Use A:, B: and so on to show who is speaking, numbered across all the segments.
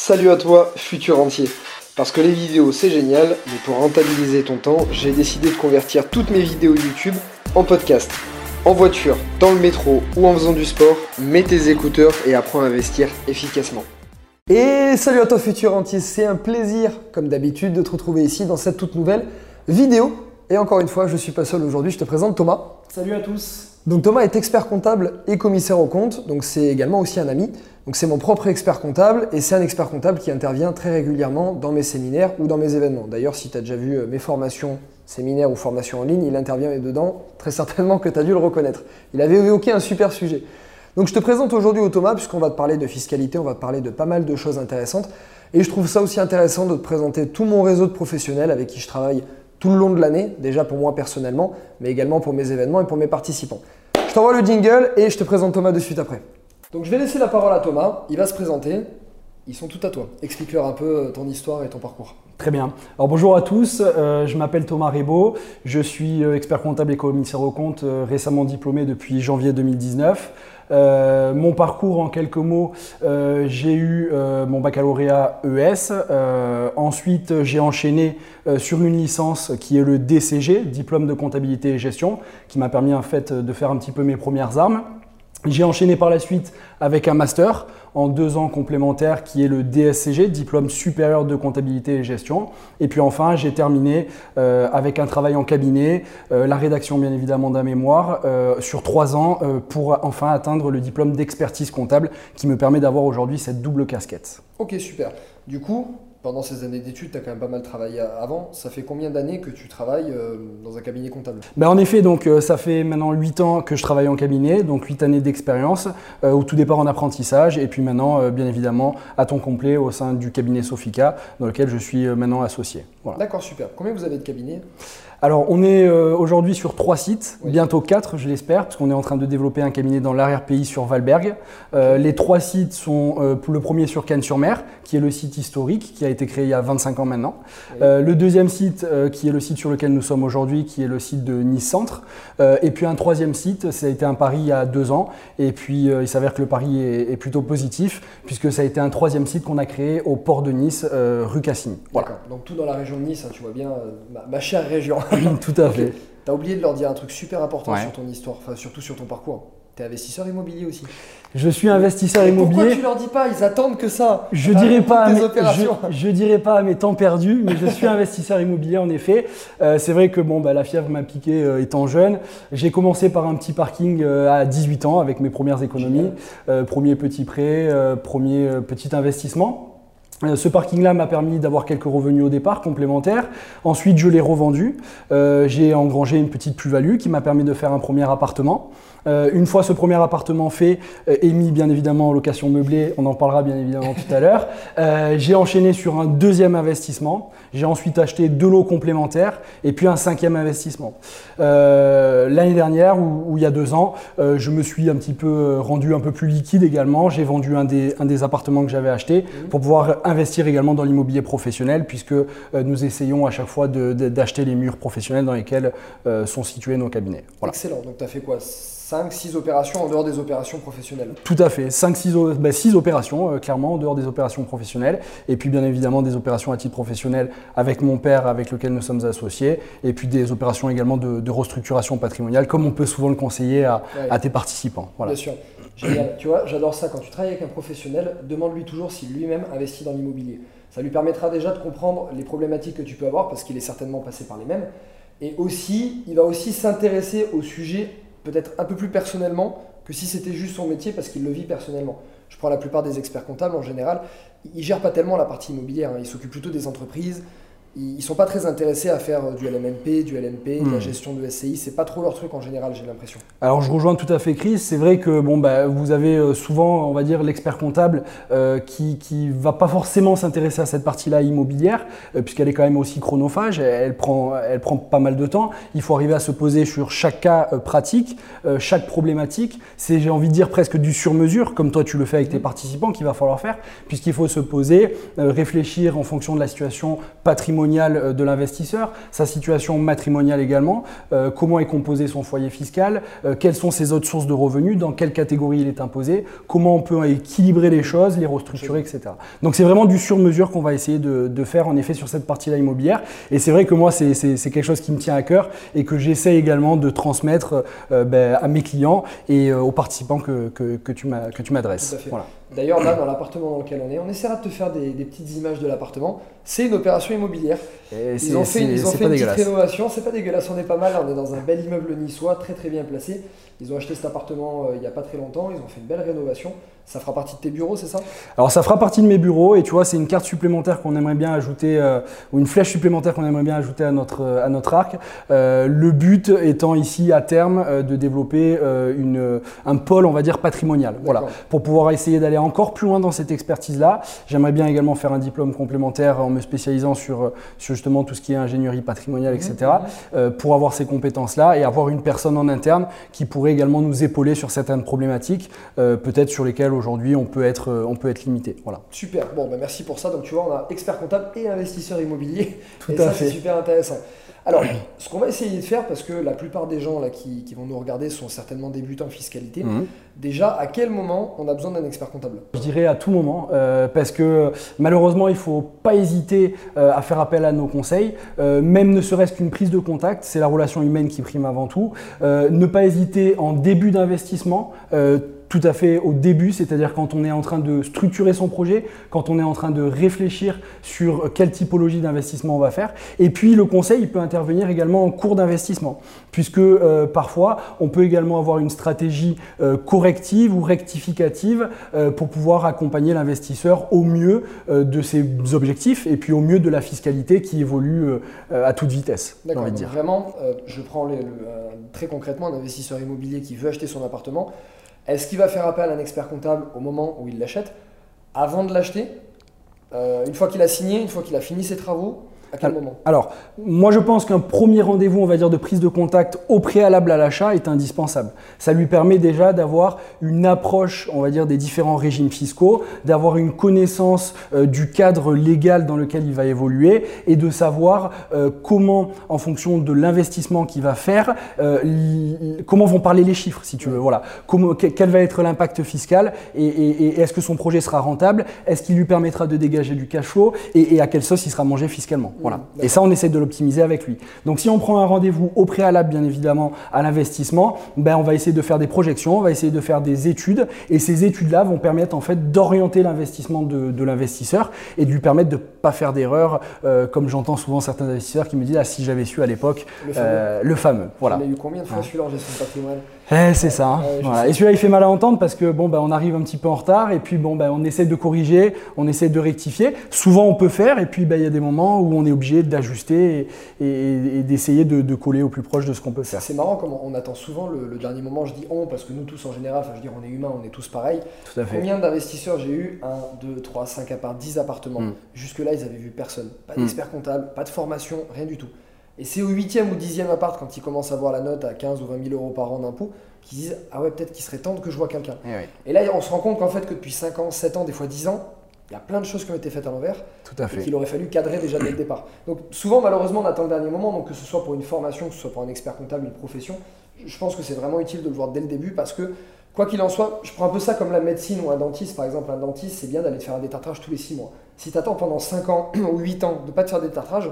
A: Salut à toi, futur entier. Parce que les vidéos c'est génial, mais pour rentabiliser ton temps, j'ai décidé de convertir toutes mes vidéos YouTube en podcast. En voiture, dans le métro ou en faisant du sport, mets tes écouteurs et apprends à investir efficacement. Et salut à toi futur entier, c'est un plaisir comme d'habitude de te retrouver ici dans cette toute nouvelle vidéo. Et encore une fois, je suis pas seul aujourd'hui, je te présente Thomas.
B: Salut à tous.
A: Donc Thomas est expert comptable et commissaire au compte, donc c'est également aussi un ami. Donc c'est mon propre expert comptable et c'est un expert comptable qui intervient très régulièrement dans mes séminaires ou dans mes événements. D'ailleurs, si tu as déjà vu euh, mes formations, séminaires ou formations en ligne, il intervient dedans, très certainement que tu as dû le reconnaître. Il avait évoqué un super sujet. Donc je te présente aujourd'hui au Thomas puisqu'on va te parler de fiscalité, on va te parler de pas mal de choses intéressantes. Et je trouve ça aussi intéressant de te présenter tout mon réseau de professionnels avec qui je travaille tout le long de l'année, déjà pour moi personnellement, mais également pour mes événements et pour mes participants. Je t'envoie le jingle et je te présente Thomas de suite après. Donc je vais laisser la parole à Thomas, il va se présenter. Ils sont tout à toi. Explique-leur un peu euh, ton histoire et ton parcours.
B: Très bien. Alors bonjour à tous, euh, je m'appelle Thomas Rebaud, je suis euh, expert comptable et commissaire au compte, récemment diplômé depuis janvier 2019. Mon parcours en quelques mots, j'ai eu mon baccalauréat ES, ensuite j'ai enchaîné sur une licence qui est le DCG, diplôme de comptabilité et gestion, qui m'a permis en fait de faire un petit peu mes premières armes. J'ai enchaîné par la suite avec un master en deux ans complémentaires qui est le DSCG, diplôme supérieur de comptabilité et gestion. Et puis enfin, j'ai terminé euh, avec un travail en cabinet, euh, la rédaction bien évidemment d'un mémoire euh, sur trois ans pour enfin atteindre le diplôme d'expertise comptable qui me permet d'avoir aujourd'hui cette double casquette.
A: Ok, super. Du coup, pendant ces années d'études, tu as quand même pas mal travaillé avant. Ça fait combien d'années que tu travailles euh, dans un cabinet comptable?
B: Ben En effet, donc, euh, ça fait maintenant 8 ans que je travaille en cabinet, donc 8 années d'expérience, euh, au tout départ en apprentissage, et puis maintenant, bien évidemment, à temps complet au sein du cabinet Sofica, dans lequel je suis maintenant associé.
A: D'accord, super. Combien vous avez de cabinets?
B: Alors, on est aujourd'hui sur trois sites, bientôt quatre, je l'espère, parce qu'on est en train de développer un cabinet dans l'arrière-pays sur Valberg. les trois sites sont le premier sur Cannes-sur-Mer, qui est le site historique, qui a été créé il y a 25 ans maintenant. Euh, le deuxième site, euh, qui est le site sur lequel nous sommes aujourd'hui, qui est le site de Nice Centre. Euh, et puis un troisième site, ça a été un pari il y a deux ans. Et puis il s'avère que le pari est, plutôt positif, puisque ça a été un troisième site qu'on a créé au port de Nice, rue Cassini.
A: D'accord, donc tout dans la région de Nice, hein, tu vois bien, ma, chère région.
B: tout à fait.
A: Tu as oublié de leur dire un truc super important sur ton histoire, enfin surtout sur ton parcours. Tu es investisseur immobilier aussi.
B: Je suis investisseur immobilier.
A: Pourquoi tu leur dis pas Ils attendent que ça?
B: Je dirais pas, mais, je, dirais pas à mes temps perdus, mais je suis investisseur immobilier en effet. Euh, c'est vrai que bon, bah, la fièvre m'a piqué euh, étant jeune. J'ai commencé par un petit parking euh, à 18 ans avec mes premières économies, premier petit prêt, premier petit investissement. Ce parking-là m'a permis d'avoir quelques revenus au départ complémentaires. Ensuite, je l'ai revendu. j'ai engrangé une petite plus-value qui m'a permis de faire un premier appartement. Euh, une fois ce premier appartement fait, euh, émis bien évidemment en location meublée, on en parlera bien évidemment tout à l'heure, euh, j'ai enchaîné sur un deuxième investissement. J'ai ensuite acheté deux lots complémentaires et puis un cinquième investissement. L'année dernière, ou, il y a deux ans, je me suis un petit peu rendu un peu plus liquide également. J'ai vendu un des, un des appartements que j'avais acheté pour pouvoir investir également dans l'immobilier professionnel puisque nous essayons à chaque fois d'acheter les murs professionnels dans lesquels sont situés nos cabinets.
A: Excellent. Donc tu as fait quoi? 5-6 opérations en dehors des opérations professionnelles.
B: Tout à fait, 5-6 bah, opérations, euh, clairement, en dehors des opérations professionnelles. Et puis bien évidemment des opérations à titre professionnel avec mon père, avec lequel nous sommes associés. Et puis des opérations également de, restructuration patrimoniale, comme on peut souvent le conseiller à, tes participants.
A: Voilà. Bien sûr. Génial. tu vois, j'adore ça. Quand tu travailles avec un professionnel, demande-lui toujours s'il lui-même investit dans l'immobilier. Ça lui permettra déjà de comprendre les problématiques que tu peux avoir, parce qu'il est certainement passé par les mêmes. Et aussi, il va aussi s'intéresser au sujet peut-être un peu plus personnellement que si c'était juste son métier parce qu'il le vit personnellement. Je prends la plupart des experts comptables en général, ils gèrent pas tellement la partie immobilière, hein. ils s'occupent plutôt des entreprises, ils sont pas très intéressés à faire du LMNP, du LNP, de la hmm. gestion de SCI. C'est pas trop leur truc en général, j'ai l'impression.
B: Alors je rejoins tout à fait Chris. C'est vrai que bon bah vous avez euh, souvent, on va dire, l'expert comptable euh, qui qui va pas forcément s'intéresser à cette partie-là immobilière euh, puisqu'elle est quand même aussi chronophage. Elle, prend elle prend pas mal de temps. Il faut arriver à se poser sur chaque cas pratique, chaque problématique. C'est j'ai envie de dire presque du sur-mesure comme toi tu le fais avec tes participants qu'il va falloir faire puisqu'il faut se poser, réfléchir en fonction de la situation patrimoniale patrimonial de l'investisseur, sa situation matrimoniale également, comment est composé son foyer fiscal, quelles sont ses autres sources de revenus, dans quelle catégorie il est imposé, comment on peut équilibrer les choses, les restructurer, etc. Donc c'est vraiment du sur-mesure qu'on va essayer de, de, faire en effet sur cette partie-là immobilière. Et c'est vrai que moi, c'est quelque chose qui me tient à cœur et que j'essaie également de transmettre ben, à mes clients et aux participants que, que, que tu m'adresses. Voilà.
A: D'ailleurs, là, dans l'appartement dans lequel on est, on essaiera de te faire des, petites images de l'appartement. C'est une opération immobilière. ils ont fait, ils ont fait une petite rénovation. C'est pas dégueulasse, on est pas mal. On est dans un bel immeuble niçois, très très bien placé. Ils ont acheté cet appartement euh, il n'y a pas très longtemps. Ils ont fait une belle rénovation. Ça fera partie de tes bureaux, c'est ça?
B: Alors ça fera partie de mes bureaux et tu vois, c'est une carte supplémentaire qu'on aimerait bien ajouter, euh, ou une flèche supplémentaire qu'on aimerait bien ajouter à notre, euh, à notre arc. le but étant ici à terme de développer une, un pôle, on va dire, patrimonial. Voilà, pour pouvoir essayer d'aller encore plus loin dans cette expertise-là. J'aimerais bien également faire un diplôme complémentaire en me spécialisant sur, sur justement tout ce qui est ingénierie patrimoniale, etc. Mmh, mmh. euh, pour avoir ces compétences-là et avoir une personne en interne qui pourrait également nous épauler sur certaines problématiques, euh, peut-être sur lesquelles aujourd'hui on peut être, on peut être limité. Voilà.
A: Super. Bon, bah merci pour ça. Donc tu vois, on a expert comptable et investisseur immobilier. Tout et à ça, fait. C'est super intéressant. Alors, ce qu'on va essayer de faire, parce que la plupart des gens là, qui, vont nous regarder sont certainement débutants en fiscalité, mmh. déjà, à quel moment on a besoin d'un expert comptable?
B: Je dirais à tout moment, euh, parce que malheureusement, il ne faut pas hésiter euh, à faire appel à nos conseils, euh, même ne serait-ce qu'une prise de contact, c'est la relation humaine qui prime avant tout. ne pas hésiter en début d'investissement tout à fait au début, c'est-à-dire quand on est en train de structurer son projet, quand on est en train de réfléchir sur quelle typologie d'investissement on va faire. Et puis le conseil, il peut intervenir également en cours d'investissement, puisque euh, parfois on peut également avoir une stratégie euh, corrective ou rectificative euh, pour pouvoir accompagner l'investisseur au mieux de ses objectifs et puis au mieux de la fiscalité qui évolue à toute vitesse.
A: D'accord. Vraiment, je prends très concrètement un investisseur immobilier qui veut acheter son appartement est-ce qu'il va faire appel à un expert comptable au moment où il l'achète? Avant de l'acheter euh, Une fois qu'il a signé, une fois qu'il a fini ses travaux à quel moment
B: Alors, moi je pense qu'un premier rendez-vous, on va dire, de prise de contact au préalable à l'achat est indispensable. Ça lui permet déjà d'avoir une approche, on va dire, des différents régimes fiscaux, d'avoir une connaissance euh, du cadre légal dans lequel il va évoluer et de savoir euh, comment, en fonction de l'investissement qu'il va faire, euh, comment vont parler les chiffres, si tu veux. Voilà. Comment, quel va être l'impact fiscal et, est-ce que son projet sera rentable? Est-ce qu'il lui permettra de dégager du cash flow? Et, et à quelle sauce il sera mangé fiscalement? Voilà. Et ça, on essaie de l'optimiser avec lui. Donc, si on prend un rendez-vous au préalable, bien évidemment, à l'investissement, ben, on va essayer de faire des projections, on va essayer de faire des études. Et ces études-là vont permettre en fait d'orienter l'investissement de, l'investisseur et de lui permettre de ne pas faire d'erreurs, euh, comme j'entends souvent certains investisseurs qui me disent Ah, si j'avais su à l'époque, le fameux. Euh, le fameux. Voilà.
A: A eu combien de fois celui-là en gestion de patrimoine?
B: Eh, c'est ça. Et celui-là, il fait mal à entendre parce que bon, ben, on arrive un petit peu en retard et puis bon, ben, on essaie de corriger, on essaie de rectifier. Souvent, on peut faire et puis ben, il y a des moments où on est obligé d'ajuster et, d'essayer de, coller au plus proche de ce qu'on peut faire.
A: C'est marrant comme on attend souvent le, dernier moment. Je dis on parce que nous tous en général, je veux dire, on est humains, on est tous pareils.
B: Tout à fait.
A: Combien d'investisseurs j'ai eu? 1, 2, 3, 5 appartements, 10 appartements. Jusque-là, ils avaient vu personne. Pas hmm. d'expert comptable, pas de formation, rien du tout. Et c'est au 8e ou 10e appart, quand ils commencent à voir la note à 15 ou 20 000 euros par an d'impôt, qu'ils disent Ah ouais, peut-être qu'il serait temps que je vois quelqu'un.
B: Eh
A: et, là, on se rend compte qu'en fait, que depuis 5 ans, 7 ans, des fois 10 ans, il y a plein de choses qui ont été faites à l'envers.
B: Tout à fait.
A: Et qu'il aurait fallu cadrer déjà dès le départ. Donc souvent, malheureusement, on attend le dernier moment, donc que ce soit pour une formation, que ce soit pour un expert comptable, une profession, je pense que c'est vraiment utile de le voir dès le début parce que, quoi qu'il en soit, je prends un peu ça comme la médecine ou un dentiste. Par exemple, un dentiste, c'est bien d'aller te faire un détartrage tous les 6 mois. Si tu attends pendant 5 ans ou 8 ans de ne pas te faire détartrage,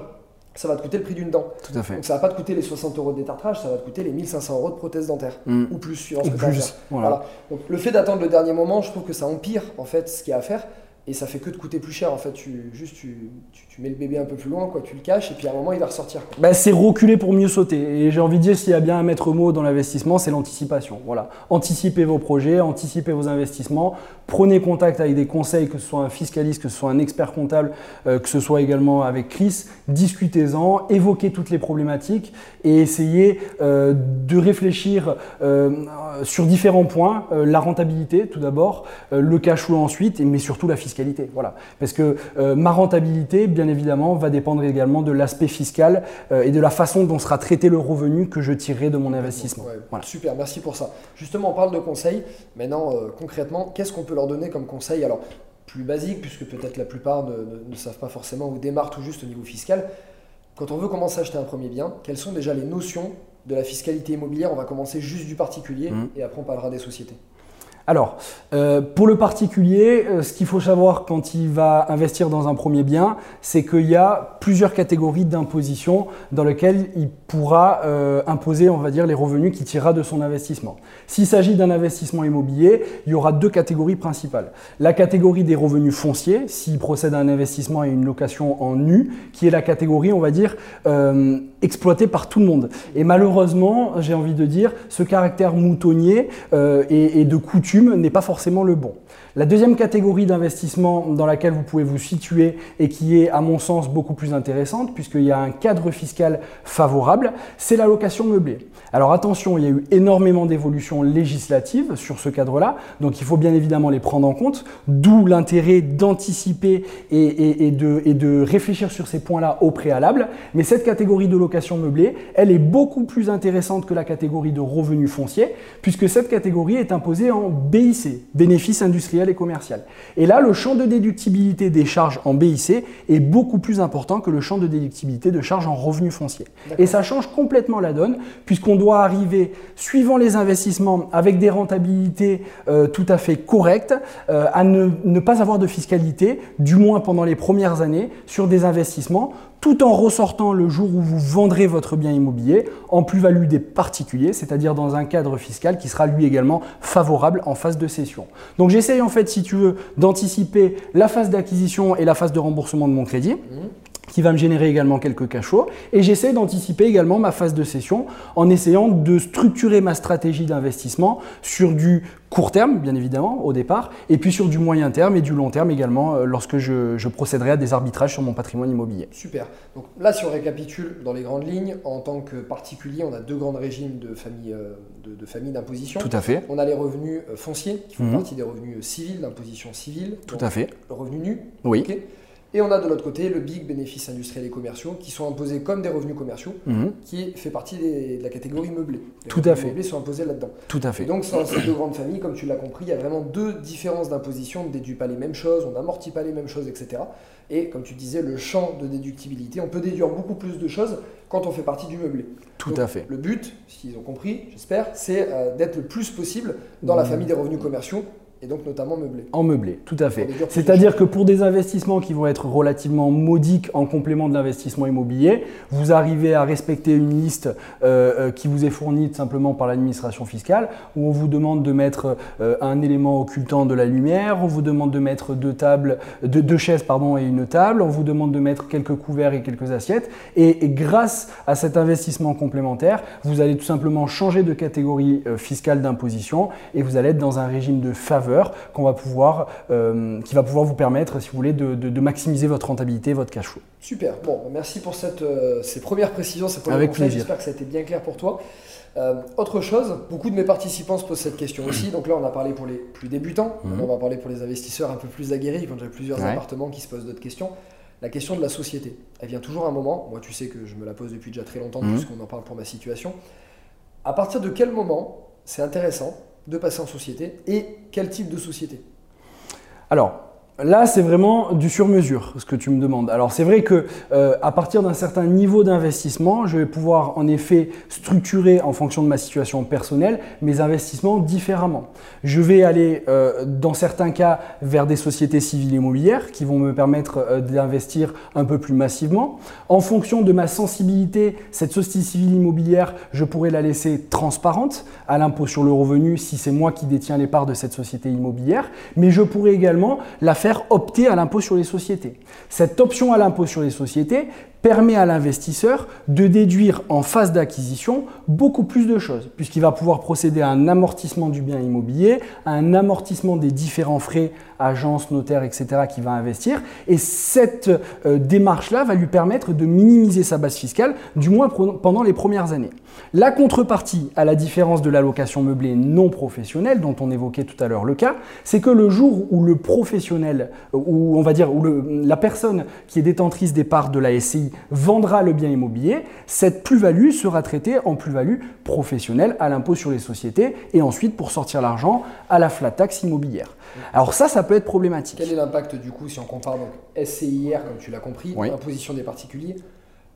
A: ça va te coûter le prix d'une dent.
B: Tout à fait.
A: Donc ça va pas te coûter les 60 euros de détartrage, ça va te coûter les 1500 euros de prothèse dentaire. Mm. Ou plus, suivant ce que tu as Voilà. Donc le fait d'attendre le dernier moment, je trouve que ça empire en fait ce qu'il y a à faire et ça fait que te coûter plus cher en fait. Tu juste tu, tu, mets le bébé un peu plus loin quoi. Tu le caches et puis à un moment il va ressortir
B: bah, c'est reculer pour mieux sauter. Et j'ai envie de dire s'il y a bien un maître mot dans l'investissement c'est l'anticipation. Voilà. Anticipez vos projets anticipez vos investissements. Prenez contact avec des conseils que ce soit un fiscaliste que ce soit un expert comptable euh, que ce soit également avec Chris. Discutez-en évoquez toutes les problématiques et essayez euh, de réfléchir euh, sur différents points. La rentabilité tout d'abord. Le cash flow ensuite mais surtout la fiscalité voilà. Parce que euh, ma rentabilité, bien évidemment, va dépendre également de l'aspect fiscal euh, et de la façon dont sera traité le revenu que je tirerai de mon investissement.
A: Super, merci pour ça. Justement, on parle de conseils. Maintenant, euh, concrètement, qu'est-ce qu'on peut leur donner comme conseil Alors, plus basique, puisque peut-être la plupart ne, savent pas forcément ou démarrent tout juste au niveau fiscal. Quand on veut commencer à acheter un premier bien, quelles sont déjà les notions de la fiscalité immobilière? On va commencer juste du particulier mmh. et après on parlera des sociétés.
B: Alors, euh, pour le particulier, euh, ce qu'il faut savoir quand il va investir dans un premier bien, c'est qu'il y a plusieurs catégories d'imposition dans lesquelles il pourra euh, imposer, on va dire, les revenus qu'il tirera de son investissement. S'il s'agit d'un investissement immobilier, il y aura deux catégories principales. La catégorie des revenus fonciers, s'il procède à un investissement et une location en nu, qui est la catégorie, on va dire, exploitée par tout le monde. Et malheureusement, j'ai envie de dire, ce caractère moutonnier et de n'est pas forcément le bon. La deuxième catégorie d'investissement dans laquelle vous pouvez vous situer et qui est à mon sens beaucoup plus intéressante puisqu'il y a un cadre fiscal favorable, c'est la location meublée. Alors attention, il y a eu énormément d'évolutions législatives sur ce cadre-là, donc il faut bien évidemment les prendre en compte, d'où l'intérêt d'anticiper et, de, de réfléchir sur ces points-là au préalable. Mais cette catégorie de location meublée, elle est beaucoup plus intéressante que la catégorie de revenus fonciers, puisque cette catégorie est imposée en BIC, bénéfices industriels et commercial. Et là, le champ de déductibilité des charges en BIC est beaucoup plus important que le champ de déductibilité de charges en revenus fonciers. Et ça change complètement la donne, puisqu'on doit arriver, suivant les investissements, avec des rentabilités euh, tout à fait correctes, euh, à ne, ne pas avoir de fiscalité, du moins pendant les premières années, sur des investissements tout en ressortant le jour où vous vendrez votre bien immobilier en plus-value des particuliers, c'est-à-dire dans un cadre fiscal qui sera lui également favorable en phase de cession. Donc j'essaye en fait, si tu veux, d'anticiper la phase d'acquisition et la phase de remboursement de mon crédit. Mmh qui va me générer également quelques cachots. Et j'essaie d'anticiper également ma phase de cession en essayant de structurer ma stratégie d'investissement sur du court terme, bien évidemment, au départ, et puis sur du moyen terme et du long terme également, euh, lorsque je, procéderai à des arbitrages sur mon patrimoine immobilier.
A: Super. Donc là, si on récapitule dans les grandes lignes, en tant que particulier, on a deux grands régimes de famille euh, de, famille d'imposition.
B: Tout à fait.
A: On a les revenus euh, fonciers, qui font mhm. partie des revenus civils, d'imposition civile.
B: Tout à fait.
A: Le revenu nu.
B: Oui.
A: Et on a de l'autre côté le big bénéfice industriel et commerciaux qui sont imposés comme des revenus commerciaux, mhm. qui fait partie de la catégorie meublée.
B: Tout à fait.
A: meublés sont imposés là-dedans.
B: Tout à fait.
A: Et donc, dans ces deux grandes familles, comme tu l'as compris, il y a vraiment deux différences d'imposition. On ne déduit pas les mêmes choses, on n'amortit pas les mêmes choses, etc. Et comme tu disais, le champ de déductibilité, on peut déduire beaucoup plus de choses quand on fait partie du meublé.
B: Tout à fait.
A: Le but, s'ils ont compris, j'espère, c'est euh, d'être le plus possible dans la mmh. famille des revenus commerciaux et donc notamment meublé.
B: En meublé, tout à fait. C'est-à-dire que pour des investissements qui vont être relativement modiques en complément de l'investissement immobilier, vous arrivez à respecter une liste euh, euh, qui vous est fournie simplement par l'administration fiscale, où on vous demande de mettre euh, un élément occultant de la lumière, on vous demande de mettre deux tables, deux, chaises pardon et une table, on vous demande de mettre quelques couverts et quelques assiettes, et, et grâce à cet investissement complémentaire, vous allez tout simplement changer de catégorie fiscale d'imposition et vous allez être dans un régime de faveur qu'on va pouvoir, euh, qui va pouvoir vous permettre, si vous voulez, de, maximiser votre rentabilité, votre cash flow.
A: Super. Bon, merci pour cette, euh, ces premières précisions, ces
B: premiers Avec plaisir.
A: J'espère que ça a été bien clair pour toi. Euh, autre chose, beaucoup de mes participants se posent cette question aussi. Donc là, on a parlé pour les plus débutants, mhm. on va parler pour les investisseurs un peu plus aguerris, quand j'ai plusieurs appartements qui se posent d'autres questions. La question de la société, elle vient toujours un moment. Moi, tu sais que je me la pose depuis déjà très longtemps, mhm. puisqu'on en parle pour ma situation. À partir de quel moment c'est intéressant de passer en société et quel type de société?
B: Alors, Là, c'est vraiment du sur-mesure, ce que tu me demandes. Alors, c'est vrai que euh, à partir d'un certain niveau d'investissement, je vais pouvoir en effet structurer en fonction de ma situation personnelle mes investissements différemment. Je vais aller, euh, dans certains cas, vers des sociétés civiles immobilières qui vont me permettre euh, d'investir un peu plus massivement. En fonction de ma sensibilité, cette société civile immobilière, je pourrais la laisser transparente à l'impôt sur le revenu si c'est moi qui détiens les parts de cette société immobilière. Mais je pourrais également la faire opter à l'impôt sur les sociétés. Cette option à l'impôt sur les sociétés permet à l'investisseur de déduire en phase d'acquisition beaucoup plus de choses, puisqu'il va pouvoir procéder à un amortissement du bien immobilier, à un amortissement des différents frais, agences, notaires, etc., qu'il va investir. Et cette euh, démarche-là va lui permettre de minimiser sa base fiscale, du moins pendant les premières années. La contrepartie, à la différence de l'allocation meublée non professionnelle, dont on évoquait tout à l'heure le cas, c'est que le jour où le professionnel, ou on va dire où la personne qui est détentrice des parts de la SCI vendra le bien immobilier, cette plus-value sera traitée en plus-value professionnelle à l'impôt sur les sociétés et ensuite pour sortir l'argent à la flat tax immobilière. Alors ça, ça peut être problématique.
A: Quel est l'impact du coup si on compare donc SCIR, comme tu l'as compris, imposition des particuliers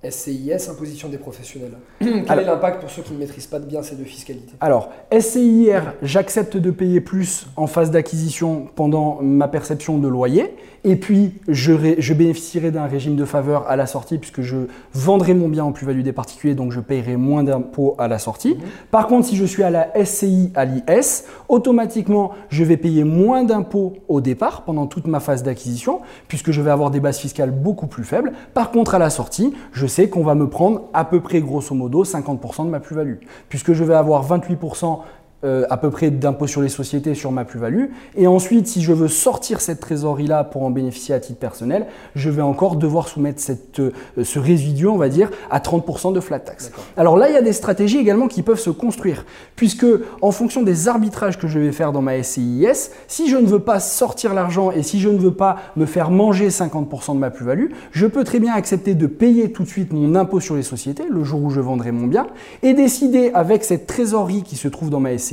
A: SCIS, imposition des professionnels. Quel est l'impact pour ceux qui ne maîtrisent pas bien ces deux fiscalités?
B: Alors, SCIR, j'accepte de payer plus en phase d'acquisition pendant ma perception de loyer. Et puis, je, bénéficierai d'un régime de faveur à la sortie puisque je vendrai mon bien en plus-value des particuliers, donc je paierai moins d'impôts à la sortie. Mhm. Par contre, si je suis à la SCI, à l'IS, automatiquement, je vais payer moins d'impôts au départ pendant toute ma phase d'acquisition puisque je vais avoir des bases fiscales beaucoup plus faibles. Par contre, à la sortie, je sais qu'on va me prendre à peu près, grosso modo, 50% de ma plus-value puisque je vais avoir 28% euh, à peu près d'impôt sur les sociétés sur ma plus-value. Et ensuite, si je veux sortir cette trésorerie-là pour en bénéficier à titre personnel, je vais encore devoir soumettre cette, euh, ce résidu, on va dire, à 30% de flat tax. Alors là, il y a des stratégies également qui peuvent se construire, puisque en fonction des arbitrages que je vais faire dans ma SCIS, si je ne veux pas sortir l'argent et si je ne veux pas me faire manger 50% de ma plus-value, je peux très bien accepter de payer tout de suite mon impôt sur les sociétés le jour où je vendrai mon bien et décider avec cette trésorerie qui se trouve dans ma SCIS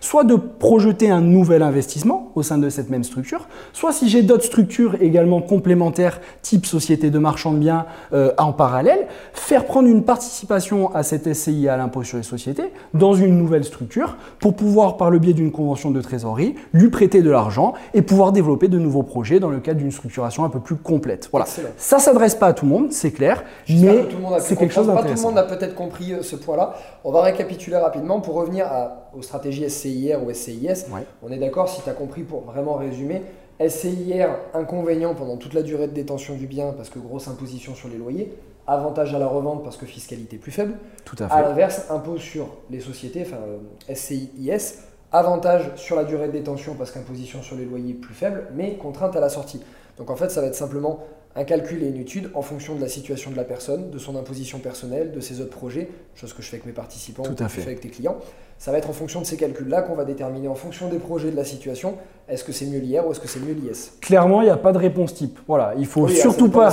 B: soit de projeter un nouvel investissement au sein de cette même structure, soit si j'ai d'autres structures également complémentaires, type société de marchand de biens euh, en parallèle, faire prendre une participation à cette SCI à l'impôt sur les sociétés dans une nouvelle structure pour pouvoir, par le biais d'une convention de trésorerie, lui prêter de l'argent et pouvoir développer de nouveaux projets dans le cadre d'une structuration un peu plus complète. Voilà. Ça s'adresse pas à tout le monde, c'est clair, mais c'est quelque chose d'intéressant.
A: Pas tout le monde a peut-être compris euh, ce point-là. On va récapituler rapidement pour revenir à, aux stratégie SCIR ou SCIS. On est d'accord, si tu as compris, pour vraiment résumer, SCIR, inconvénient pendant toute la durée de détention du bien parce que grosse imposition sur les loyers, avantage à la revente parce que fiscalité plus faible.
B: Tout à fait.
A: À l'inverse, impôt sur les sociétés, enfin euh, SCIS, avantage sur la durée de détention parce qu'imposition sur les loyers plus faible, mais contrainte à la sortie. Donc en fait, ça va être simplement un calcul et une étude en fonction de la situation de la personne, de son imposition personnelle, de ses autres projets, chose que je fais avec mes participants
B: que je
A: fais avec tes clients. Ça va être en fonction de ces calculs-là qu'on va déterminer en fonction des projets de la situation, est-ce que c'est mieux l'IR ou est-ce que c'est mieux l'IS
B: Clairement, il n'y a pas de réponse type. Voilà, il faut surtout pas,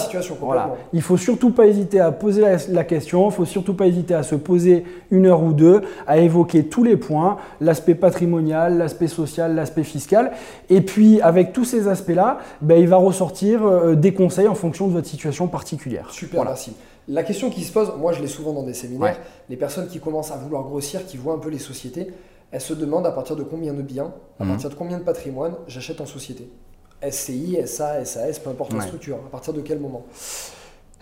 B: il faut surtout pas hésiter à poser la, question, il faut surtout pas hésiter à se poser une heure ou deux, à évoquer tous les points, l'aspect patrimonial, l'aspect social, l'aspect fiscal, et puis avec tous ces aspects-là, ben, il va ressortir euh, des conseils en fonction de votre situation particulière.
A: Super, merci. La question qui se pose, moi je l'ai souvent dans des séminaires, les personnes qui commencent à vouloir grossir, qui voient un peu les sociétés, elles se demandent à partir de combien de biens, à mhm. partir de combien de patrimoine j'achète en société. SCI, SA, SAS, peu importe la structure, à partir de quel moment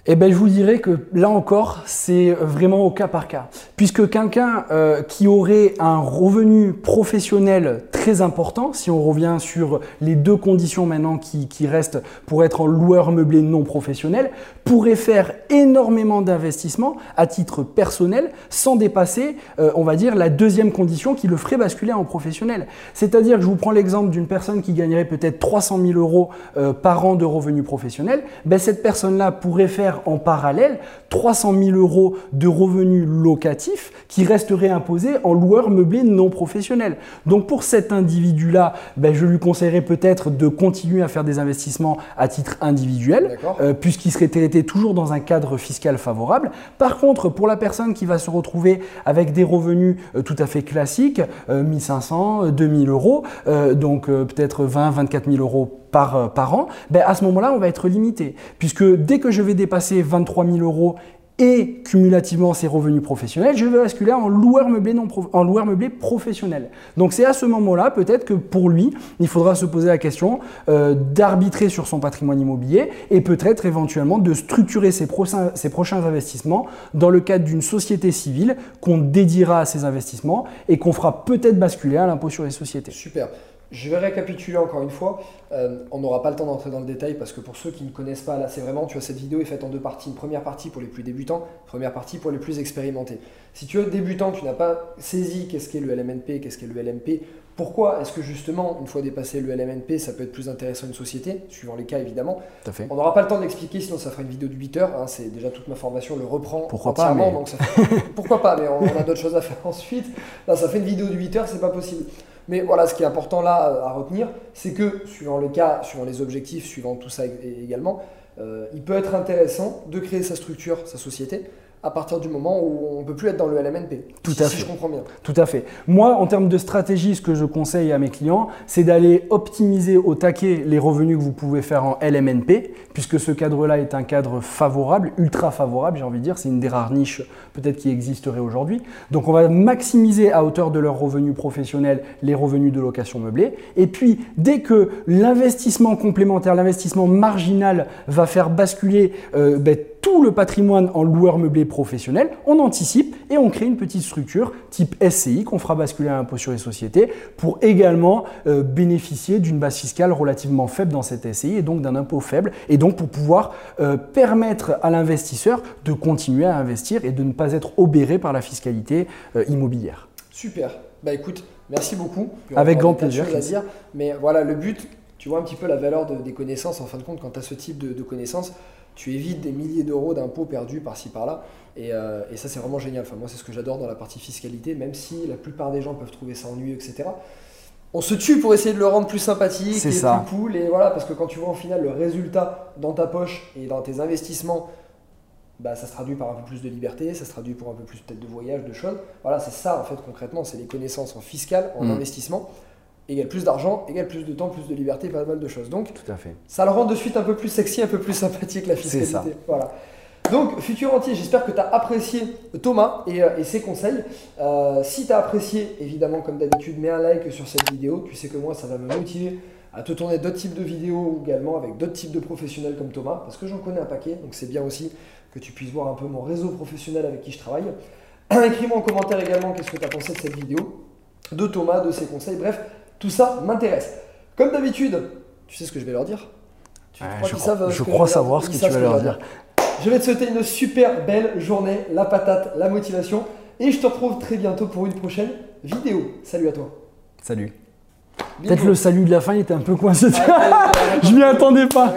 B: eh bien, je vous dirais que là encore, c'est vraiment au cas par cas. Puisque quelqu'un euh, qui aurait un revenu professionnel très important, si on revient sur les deux conditions maintenant qui, restent pour être en loueur meublé non professionnel, pourrait faire énormément d'investissements à titre personnel sans dépasser, euh, on va dire, la deuxième condition qui le ferait basculer en professionnel. C'est-à-dire que je vous prends l'exemple d'une personne qui gagnerait peut-être 300 000 euros euh, par an de revenus professionnels. Ben, cette personne-là pourrait faire en parallèle 300 000 euros de revenus locatifs qui resteraient imposés en loueur meublé non professionnel. Donc pour cet individu-là, ben, je lui conseillerais peut-être de continuer à faire des investissements à titre individuel, euh, puisqu'il serait traité toujours dans un cadre fiscal favorable. Par contre, pour la personne qui va se retrouver avec des revenus euh, tout à fait classiques, 1500, 2000 euros, euh, donc peut-être 20, 24 000 euros par, euh, par an, ben à ce moment-là, on va être limité. Puisque dès que je vais dépasser 23 000 euros et cumulativement ses revenus professionnels, je vais basculer en loueur meublé, non en loueur meublé professionnel. Donc c'est à ce moment-là peut-être que pour lui, il faudra se poser la question euh, d'arbitrer sur son patrimoine immobilier et peut-être éventuellement de structurer ses, prochains, ses investissements dans le cadre d'une société civile qu'on dédiera à ces investissements et qu'on fera peut-être basculer à l'impôt sur les sociétés.
A: Super. Je vais récapituler encore une fois. Euh, on n'aura pas le temps d'entrer dans le détail parce que pour ceux qui ne connaissent pas, là c'est vraiment, tu vois, cette vidéo est faite en deux parties. Une première partie pour les plus débutants, première partie pour les plus expérimentés. Si tu es débutant, tu n'as pas saisi qu'est-ce qu'est le LMNP, qu'est-ce qu'est le LMP, pourquoi est-ce que justement, une fois dépassé le LMNP, ça peut être plus intéressant une société, suivant les cas évidemment? On n'aura pas le temps d'expliquer, sinon ça fera une vidéo de 8 heures. Hein, c'est déjà toute ma formation, le reprend
B: pourquoi entièrement.
A: Pas, donc pourquoi pas, mais on, a d'autres choses à faire ensuite. Là, ça fait une vidéo de 8 heures, c'est pas possible. Mais voilà, ce qui est important là à retenir, c'est que suivant les cas, suivant les objectifs, suivant tout ça également, euh, il peut être intéressant de créer sa structure, sa société, à partir du moment où on ne peut plus être dans le LMNP.
B: Tout à fait.
A: je comprends bien.
B: Tout à fait. Moi, en termes de stratégie, ce que je conseille à mes clients, c'est d'aller optimiser au taquet les revenus que vous pouvez faire en LMNP, puisque ce cadre-là est un cadre favorable, ultra favorable, j'ai envie de dire. C'est une des rares niches peut-être qui existerait aujourd'hui. Donc, on va maximiser à hauteur de leurs revenus professionnels les revenus de location meublée. Et puis, dès que l'investissement complémentaire, l'investissement marginal va faire basculer euh, ben, tout le patrimoine en loueur meublé professionnel, on anticipe et on crée une petite structure type SCI qu'on fera basculer à l'impôt sur les sociétés pour également euh, bénéficier d'une base fiscale relativement faible dans cette SCI et donc d'un impôt faible et donc pour pouvoir euh, permettre à l'investisseur de continuer à investir et de ne pas être obéré par la fiscalité euh, immobilière.
A: Super. Bah écoute, merci beaucoup.
B: Avec grand plaisir.
A: À dire, mais voilà, le but, tu vois un petit peu la valeur des connaissances en fin de compte quand tu as ce type de, de connaissances tu évites des milliers d'euros d'impôts perdus par-ci par-là. Euh, et, ça, c'est vraiment génial. Enfin, moi, c'est ce que j'adore dans la partie fiscalité, même si la plupart des gens peuvent trouver ça ennuyeux, etc. On se tue pour essayer de le rendre plus sympathique et
B: ça.
A: plus cool. Et voilà, parce que quand tu vois au final le résultat dans ta poche et dans tes investissements, bah, ça se traduit par un peu plus de liberté, ça se traduit pour un peu plus peut-être de voyage, de choses. Voilà, c'est ça en fait concrètement, c'est les connaissances en fiscal, en mm. investissement égale plus d'argent, égale plus de temps, plus de liberté, pas mal de choses. Donc,
B: Tout à fait.
A: ça le rend de suite un peu plus sexy, un peu plus sympathique la fiscalité. Ça. Voilà. Donc, futur entier, j'espère que tu as apprécié Thomas et, euh, ses conseils. Euh, si tu as apprécié, évidemment, comme d'habitude, mets un like sur cette vidéo. Tu sais que moi, ça va me motiver à te tourner d'autres types de vidéos également avec d'autres types de professionnels comme Thomas, parce que j'en connais un paquet. Donc, c'est bien aussi que tu puisses voir un peu mon réseau professionnel avec qui je travaille. Écris-moi en commentaire également qu'est-ce que tu as pensé de cette vidéo, de Thomas, de ses conseils. Bref, tout ça m'intéresse. Comme d'habitude, tu sais ce que je vais leur dire
B: tu Je, crois, je crois savoir ce que tu vas leur dire.
A: Je vais te souhaiter une super belle journée, la patate, la motivation. Et je te retrouve très bientôt pour une prochaine vidéo. Salut à toi.
B: Salut. Peut-être le salut de la fin il était un peu coincé. je m'y attendais pas.